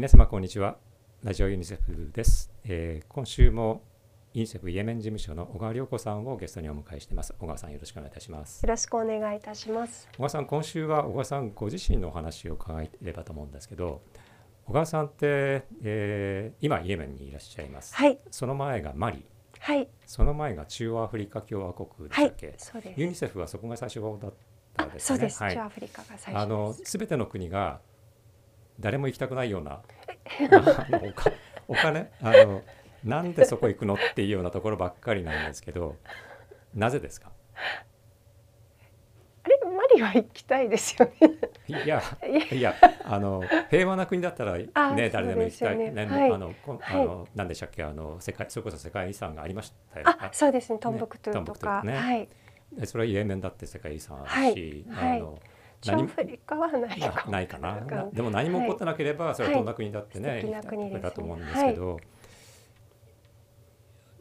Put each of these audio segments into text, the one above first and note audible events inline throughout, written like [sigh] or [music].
皆様こんにちは。ラジオユニセフです、えー今週もユニセフイエメン事務所の小川良子さんをゲストにお迎えしています。小川さんよろしくお願いいたします。よろしくお願いいたします。小川さん今週は小川さんご自身のお話を伺えればと思うんですけど小川さんって、えー今イエメンにいらっしゃいます、はい、その前がマリ。はい、その前が中央アフリカ共和国でしはいたっけ、、そうです。ユニセフはそこが最初だったんですね。そうです。はい。中アフリカが最あの初です。すべての国が誰も行きたくないような [laughs] あのお金？あのなんでそこ行くのっていうようなところばっかりなんですけどなぜですか？あれ、マリは行きたいですよね。いやいや。あの平和な国だったらあね誰でも行きたい、ねよね。はい。あのこんあはい。のなんでしたっけ？あの世界それこそ世界遺産がありましたよあ、そうですね。トンブクトゥとか、ね。はい。でそれはイエメンだって世界遺産あるし、はい。はい。あの中アフリカはないかも。なないかな。でも何も起こってなければ、それはどんな国だってね、はいだと思うんですけど、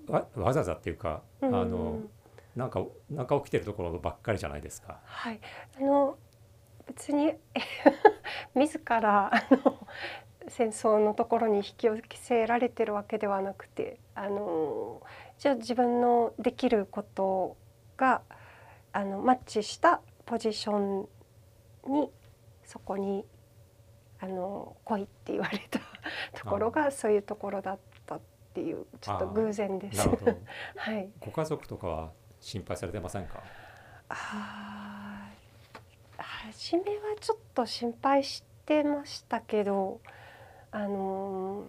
わわざわざっていうか、うん。あのなんかなんか起きてるところばっかりじゃないですか。はい。あの別に [laughs] 自らあの戦争のところに引き寄せられてるわけではなくて、あのじゃあ自分のできることがあのマッチしたポジションにそこにあの来いって言われた [laughs] ところがそういうところだったっていうちょっと偶然です。[laughs] はい。ご家族とかは心配されてませんか？あー初めはちょっと心配してましたけどあのー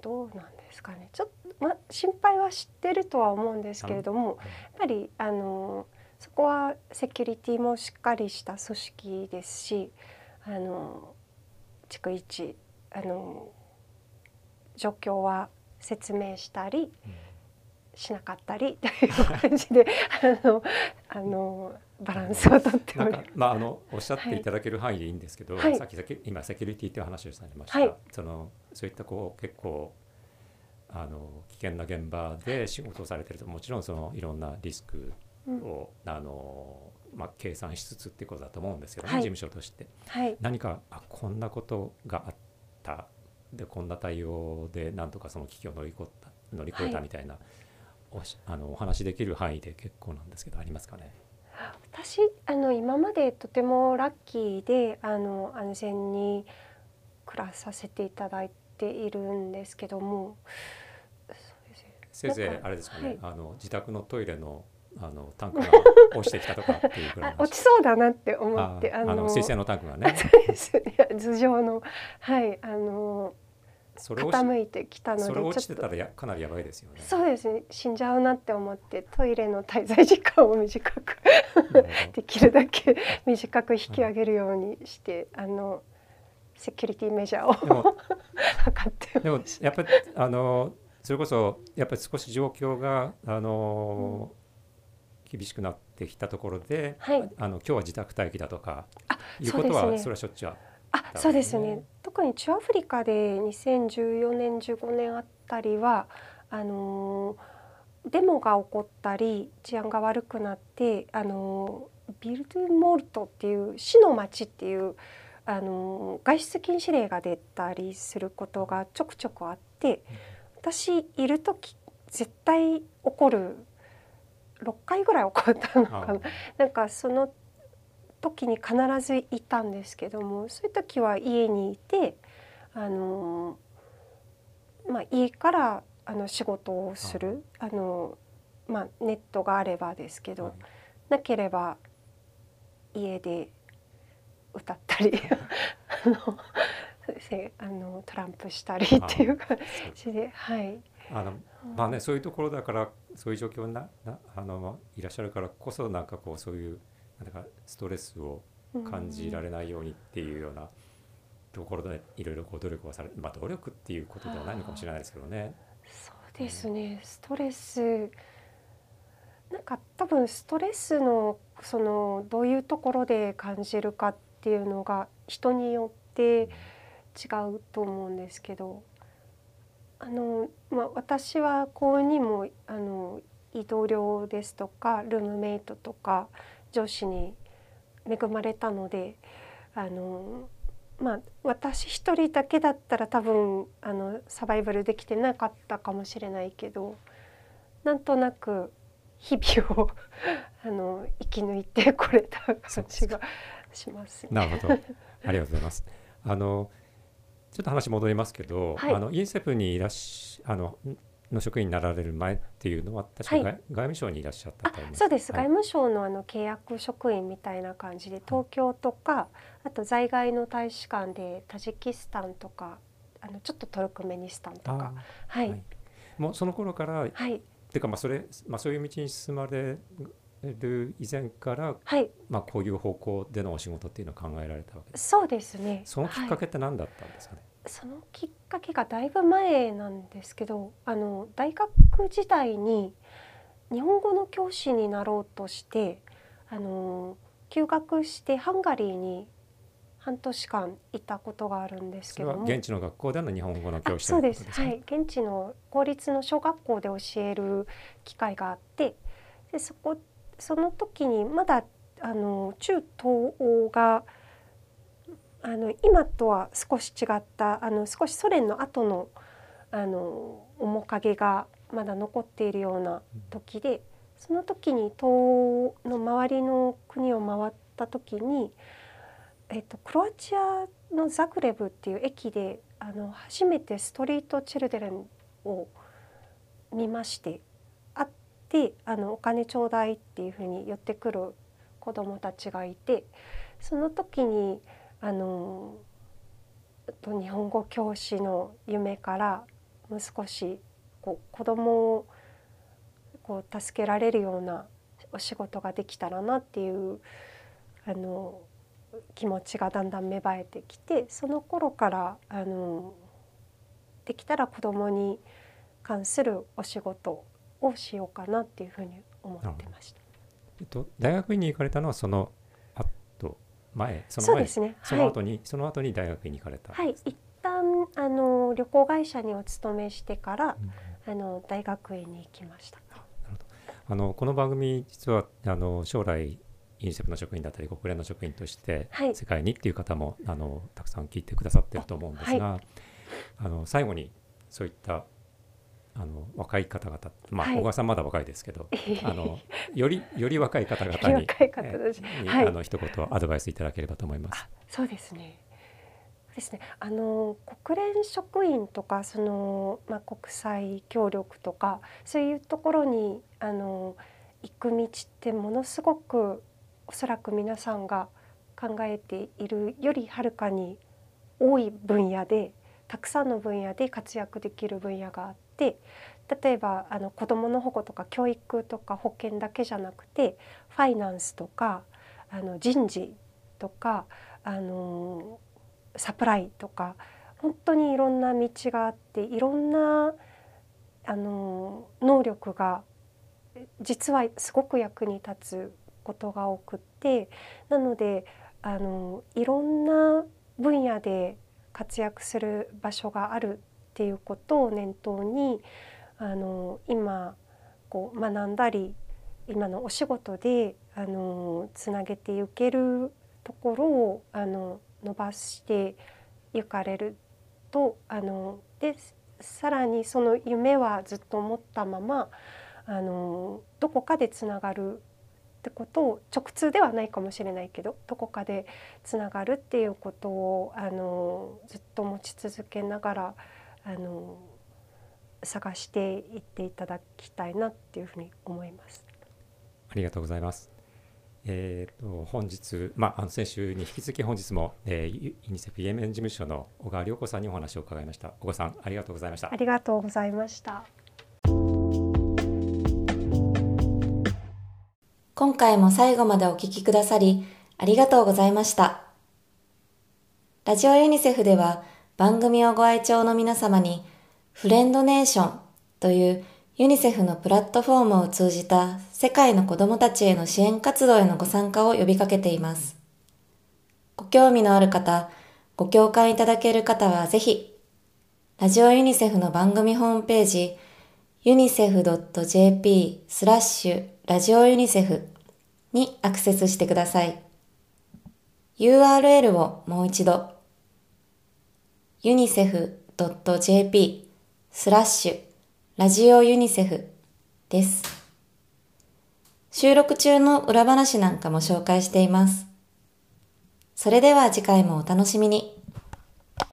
どうなんですかねちょっと、ま、心配はしてるとは思うんですけれどもやっぱりあのーそこはセキュリティもしっかりした組織ですしあのー逐一あのー状況は説明したりしなかったり [laughs] という感じであのあのバランスをとっておりなんかまああのおっしゃっていただける範囲でいいんですけど、はい。さっき今セキュリティという話をされました。はい。そのそういったこう結構あの危険な現場で仕事をされてるともちろんそのいろんなリスクうん。を、あのまあ計算しつつってことだと思うんですよね、はい。事務所として。はい。何かあこんなことがあった。でこんな対応でなんとかその危機を乗り越えた乗り越えたはいみたいな、おしあのお話できる範囲で結構なんですけどありますかね？私あの今までとてもラッキーであの安全に暮らさせていただいているんですけども。そうですね。せいぜなんかいあれですかね、はい。あの自宅のトイレのあのタンクが落ちてきたとかっていうくらい [laughs] 落ちそうだなって思ってああの水性のタンクがね。[laughs] 頭上のはいあのそれ傾いてきたのでそれ落ちてたらやかなりやばいですよね。そうですね。死んじゃうなって思ってトイレの滞在時間を短くできるだけ短く引き上げるようにして、あのセキュリティメジャーを [laughs] 測ってでもやっぱりあのそれこそやっぱり少し状況があの、厳しくなってきたところで、はい。あの今日は自宅待機だとかあいうことはね。それはしょっちゅうああそうですね。特に中アフリカで2014年15年あたりはあのーデモが起こったり治安が悪くなってあのービルドゥモルトっていう死の町っていうあのー外出禁止令が出たりすることがちょくちょくあって私いる時絶対起こる6回ぐらい起こったのかな。あなんかその時に必ずいたんですけどもそういう時は家にいてあのーまあ家からあの仕事をするあのーまあネットがあればですけど、はい。なければ家で歌ったり [laughs] あのあのトランプしたりっていう感じではい。あのまあねそういうところだからそういう状況にななあのいらっしゃるからこそなんかこうそういうなんだかストレスを感じられないようにっていうようなところでいろいろこう努力をされまあ努力っていうことではないのかもしれないですけどね。そうですね、ストレス。なんか多分ストレスのそのどういうところで感じるかっていうのが人によって違うと思うんですけどあの、まあ、私は幸運にもあの移動量ですとかルームメイトとか上司に恵まれたのであのまあ私一人だけだったら多分あのサバイバルできてなかったかもしれないけどなんとなく日々を [laughs] あの生き抜いてこれた感じがします、ね、なるほど。ありがとうございます。あのちょっと話戻りますけど、はい、あのインセプにいらっしあのの職員になられる前っていうのは確か、はい、外務省にいらっしゃったそうです、はい、外務省のあの契約職員みたいな感じで東京とか、あと在外の大使館でタジキスタンとかあのちょっとトルクメニスタンとか。はい、もうその頃から、はい、っていうかまあそれ、まあ、そういう道に進まれる以前から、はい、まあこういう方向でのお仕事っていうのを考えられたわけですそうですね。そのきっかけって何だったんですかね、そのきっかけがだいぶ前なんですけどあの大学時代に日本語の教師になろうとしてあの休学してハンガリーに半年間いたことがあるんですけども。現地の学校での日本語の教師そうです、はい、現地の公立の小学校で教える機会があってでそこその時にまだあの中東欧があの今とは少し違ったあの少しソ連の後のあの面影がまだ残っているような時でその時に東欧の周りの国を回った時に、えっと、クロアチアのザグレブっていう駅であの初めてストリート・チェルデレンを見ましててあのお金ちょうだいっていうふうに寄ってくる子どもたちがいてその時にあのと日本語教師の夢からもう少しこう子供をこう助けられるようなお仕事ができたらなっていうあの気持ちがだんだん芽生えてきてその頃からあのできたら子供に関するお仕事をしようかなっていうふうに思ってました。えっと、大学院に行かれたのはその前その前そ、ね,、の後に、はい、その後に大学に行かれたはい。一旦あの旅行会社にお勤めしてから、うん、あの大学院に行きました。あのこの番組実はあの将来ユニセフの職員だったり国連の職員として世界にっていう方も、はい、あのたくさん聞いてくださってると思うんですが、はい、あの最後にそういったあの若い方々、まあ、はい、小川さんまだ若いですけど、あのよりより若い方々に [laughs] に、はい、あの一言アドバイスいただければと思います。そうですね。ですね。あの国連職員とかそのまあ国際協力とかそういうところにあの行く道ってものすごくおそらく皆さんが考えているよりはるかに多い分野でたくさんの分野で活躍できる分野があって例えばあの子どもの保護とか教育とか保険だけじゃなくてファイナンスとかあの人事とかあのサプライとか本当にいろんな道があっていろんなあの能力が実はすごく役に立つことが多くってなのであのいろんな分野で活躍する場所があるっていうことを念頭にあの今こう学んだり今のお仕事であのつなげていけるところをあの伸ばしていかれるとあのでさらにその夢はずっと思ったままあのどこかでつながるってことを直通ではないかもしれないけどどこかでつながるっていうことをあのずっと持ち続けながらあの探していっていただきたいなっていうふうに思います。ありがとうございます。えーと、本日、まあ、あの先週に引き続き本日も、えー、ユニセフイエメン事務所の小川良子さんにお話を伺いました。小川さん、ありがとうございました。ありがとうございました。今回も最後までお聞きくださり、ありがとうございました。ラジオユニセフでは番組をご愛聴の皆様に、フレンドネーションというユニセフのプラットフォームを通じた世界の子供たちへの支援活動へのご参加を呼びかけています。ご興味のある方、ご共感いただける方はぜひ、ラジオユニセフの番組ホームページ、unicef.jp スラッシュラジオユニセフにアクセスしてください。URL をもう一度 unicef.jp スラッシュラジオユニセフです。収録中の裏話なんかも紹介しています。それでは次回もお楽しみに。